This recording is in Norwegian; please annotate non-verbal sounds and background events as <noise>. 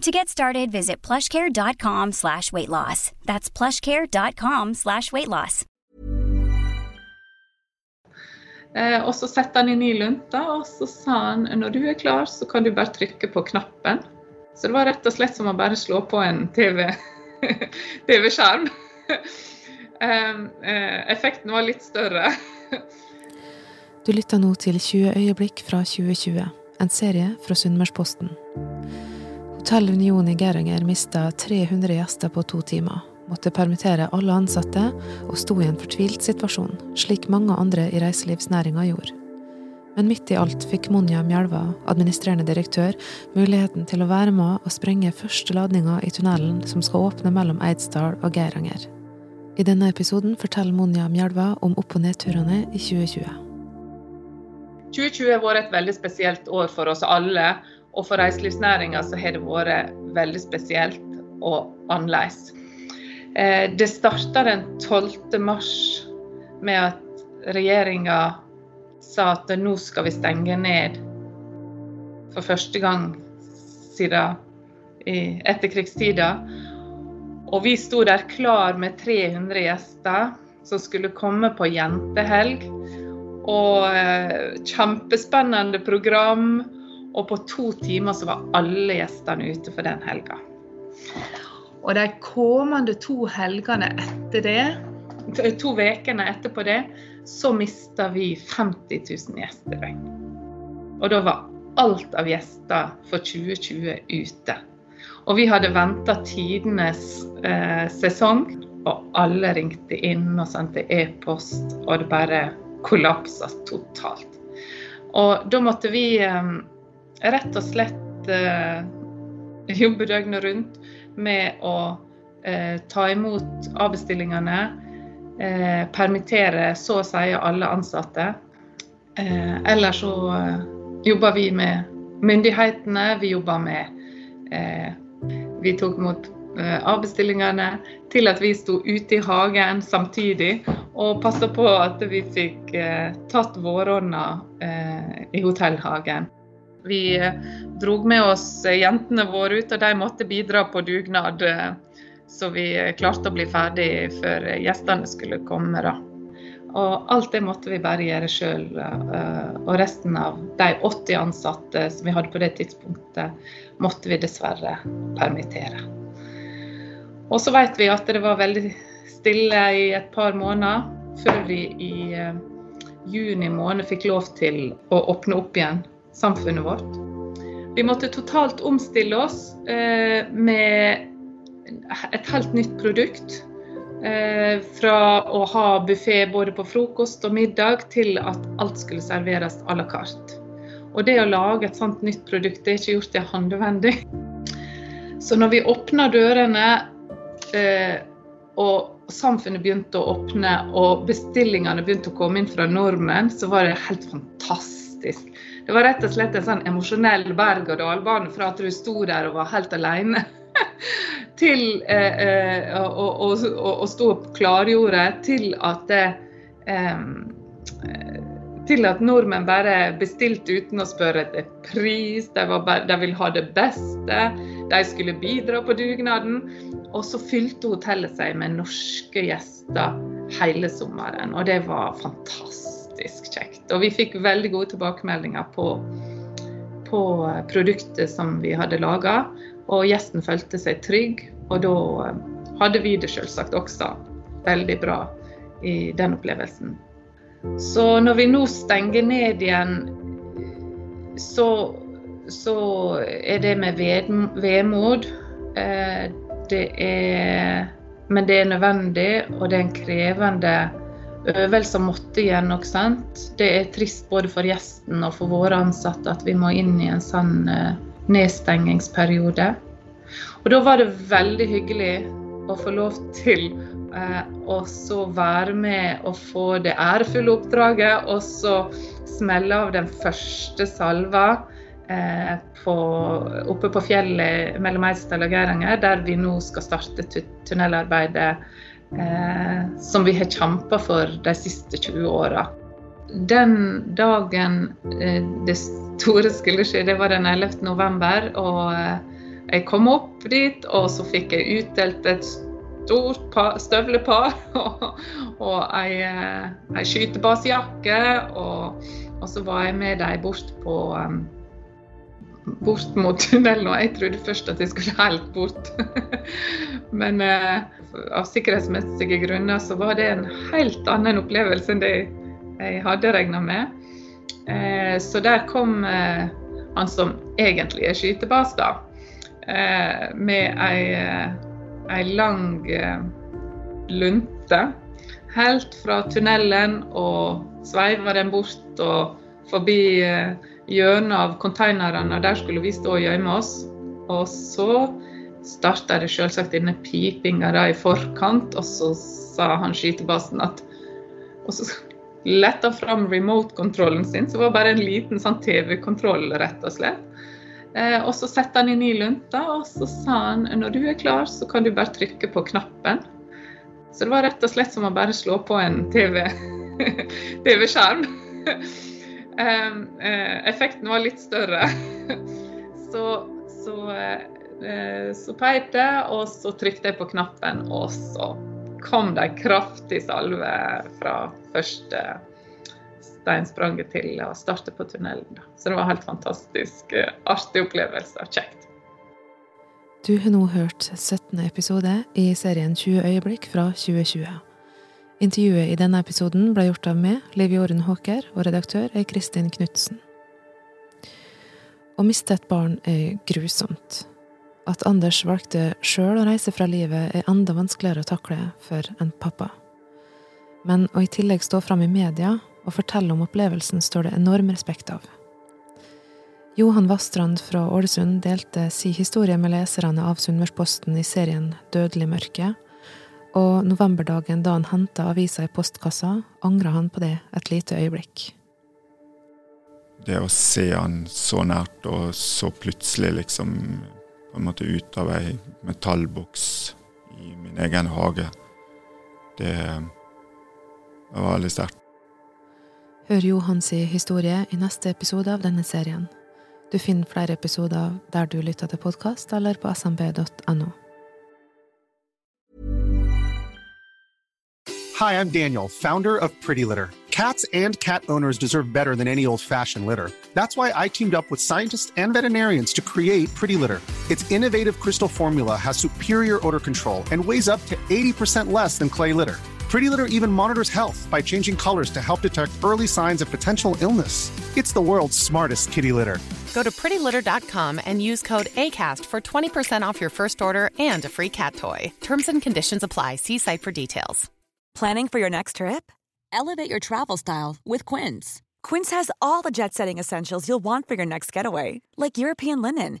To get started, visit plushcare.com slash weight loss. That's plushcare.com slash weight loss. Eh, og så satte han inn i lunta, og så sa han når du er klar, så kan du bare trykke på knappen. Så det var rett og slett som å bare slå på en <laughs> TV-skjerm. TV <laughs> eh, effekten var litt større. Du lytter nå til 20 øyeblikk fra 2020, en serie fra Sunnmørsposten. Hotell Union i Geiranger mista 300 gjester på to timer, måtte permittere alle ansatte og sto i en fortvilt situasjon, slik mange andre i reiselivsnæringa gjorde. Men midt i alt fikk Monja Mjelva, administrerende direktør, muligheten til å være med og sprenge første ladninga i tunnelen som skal åpne mellom Eidsdal og Geiranger. I denne episoden forteller Monja Mjelva om opp- og nedturene i 2020. 2020 har vært et veldig spesielt år for oss alle. Og for reiselivsnæringa så har det vært veldig spesielt og annerledes. Eh, det starta den 12. mars med at regjeringa sa at nå skal vi stenge ned for første gang siden etterkrigstida. Og vi sto der klar med 300 gjester som skulle komme på jentehelg. Og eh, kjempespennende program. Og på to timer så var alle gjestene ute for den helga. Og de kommende to helgene etter det, to ukene etterpå det, så mista vi 50 000 gjestedøgn. Og da var alt av gjester for 2020 ute. Og vi hadde venta tidenes eh, sesong, og alle ringte inn og sendte e-post, og det bare kollapsa totalt. Og da måtte vi eh, rett og slett eh, jobbe døgnet rundt med å eh, ta imot avbestillingene, eh, permittere så å si alle ansatte. Eh, eller så eh, jobba vi med myndighetene, vi jobber med eh, Vi tok imot eh, avbestillingene til at vi sto ute i hagen samtidig og passa på at vi fikk tatt våronna i hotellhagen. Vi drog med oss jentene våre ut, og de måtte bidra på dugnad. Så vi klarte å bli ferdig før gjestene skulle komme. da. Og alt det måtte vi bare gjøre sjøl. Og resten av de 80 ansatte som vi hadde på det tidspunktet, måtte vi dessverre permittere. Og så vet vi at det var veldig stille i et par måneder før vi i juni måned fikk lov til å åpne opp igjen samfunnet vårt. Vi måtte totalt omstille oss eh, med et helt nytt produkt. Eh, fra å ha buffé både på frokost og middag, til at alt skulle serveres à la carte. Og det å lage et sånt nytt produkt, det er ikke gjort i håndvendig. Så når vi åpna dørene, eh, og samfunnet begynte å åpne, og bestillingene begynte å komme inn fra nordmenn, så var det helt fantastisk. Det var rett og slett en sånn emosjonell berg-og-dal-bane fra at du sto der og var helt alene, <laughs> til eh, eh, å, å, stå og klargjorde, til at eh, til at nordmenn bare bestilte uten å spørre etter pris. De, bare, de ville ha det beste. De skulle bidra på dugnaden. Og så fylte hotellet seg med norske gjester hele sommeren. Og det var fantastisk kjekt. Og vi fikk veldig gode tilbakemeldinger på, på produktet som vi hadde laga. Og gjesten følte seg trygg. Og da hadde vi det selvsagt også veldig bra i den opplevelsen. Så når vi nå stenger ned igjen, så, så er det med vemod. Eh, det er Men det er nødvendig, og det er en krevende øvelse så måtte igjen. Ikke sant? Det er trist både for gjesten og for våre ansatte at vi må inn i en sånn eh, nedstengingsperiode. Og da var det veldig hyggelig å få lov til eh, å så være med og få det ærefulle oppdraget, og så smelle av den første salva eh, på, oppe på fjellet mellom Eidsdal og Geiranger, der vi nå skal starte tunnelarbeidet som vi har kjempa for de siste 20 åra. Den dagen eh, det store skulle skje, det var den 11. november. og eh, jeg kom opp dit, og så fikk jeg utdelt et stort par, støvlepar <laughs> og, og ei, eh, ei skytebasejakke. Og, og, så var jeg med dem bort på bort mot <laughs> tunnelen, og jeg trodde først at jeg skulle helt bort. <laughs> Men av sikkerhetsmessige grunner så var det en helt annen opplevelse enn det jeg hadde regna med. Uh, så der kom uh, han som egentlig er skytebas, da. Eh, med ei, eh, ei lang eh, lunte. Helt fra tunnelen og sveiva den bort og forbi hjørnet av konteinerne. Der skulle vi stå og gjemme oss. Og så starta det selvsagt denne pipinga i forkant, og så sa han skytebasen at Og så letta fram remote-kontrollen sin, som var bare en liten sånn TV-kontroll, rett og slett. Eh, og så setter han inn i lunta, og så sa han når du er klar, så kan du bare trykke på knappen. Så det var rett og slett som å bare slå på en TV-skjerm. <laughs> <laughs> eh, effekten var litt større. <laughs> så så, eh, så peip det, og så trykte jeg på knappen, og så kom det en kraftig salve fra første steinspranget til å starte på tunnelen. Så det var en helt fantastisk eh, artig opplevelse. Kjekt. Du har nå hørt 17. episode i serien 20 øyeblikk fra 2020. Intervjuet i denne episoden ble gjort av meg, Liv Jorunn Håker, og redaktør er Kristin Knutsen. Å miste et barn er grusomt. At Anders valgte sjøl å reise fra livet, er enda vanskeligere å takle for en pappa. Men å i tillegg stå fram i media og fortelle om opplevelsen står det enorm respekt av. Johan Vastrand fra Ålesund delte si historie med leserne av Sunnmørsposten i serien Dødelig mørke, og novemberdagen da han henta avisa i postkassa, angra han på det et lite øyeblikk. Det å se han så nært og så plutselig, liksom på en måte ut av ei metallboks i min egen hage, det, det var veldig sterkt. Hør Johans historie i neste episode av denne serien. Du finner flere episoder der du lytter til podkast, eller på smb.no. Hi, I'm Daniel, founder of Pretty Litter. Cats and cat owners deserve better than any old-fashioned litter. That's why I teamed up with scientists and veterinarians to create Pretty Litter. Its innovative crystal formula has superior odor control and weighs up to 80% less than clay litter. Pretty Litter even monitors health by changing colors to help detect early signs of potential illness. It's the world's smartest kitty litter. Go to prettylitter.com and use code ACAST for 20% off your first order and a free cat toy. Terms and conditions apply. See site for details. Planning for your next trip? Elevate your travel style with Quince. Quince has all the jet setting essentials you'll want for your next getaway, like European linen,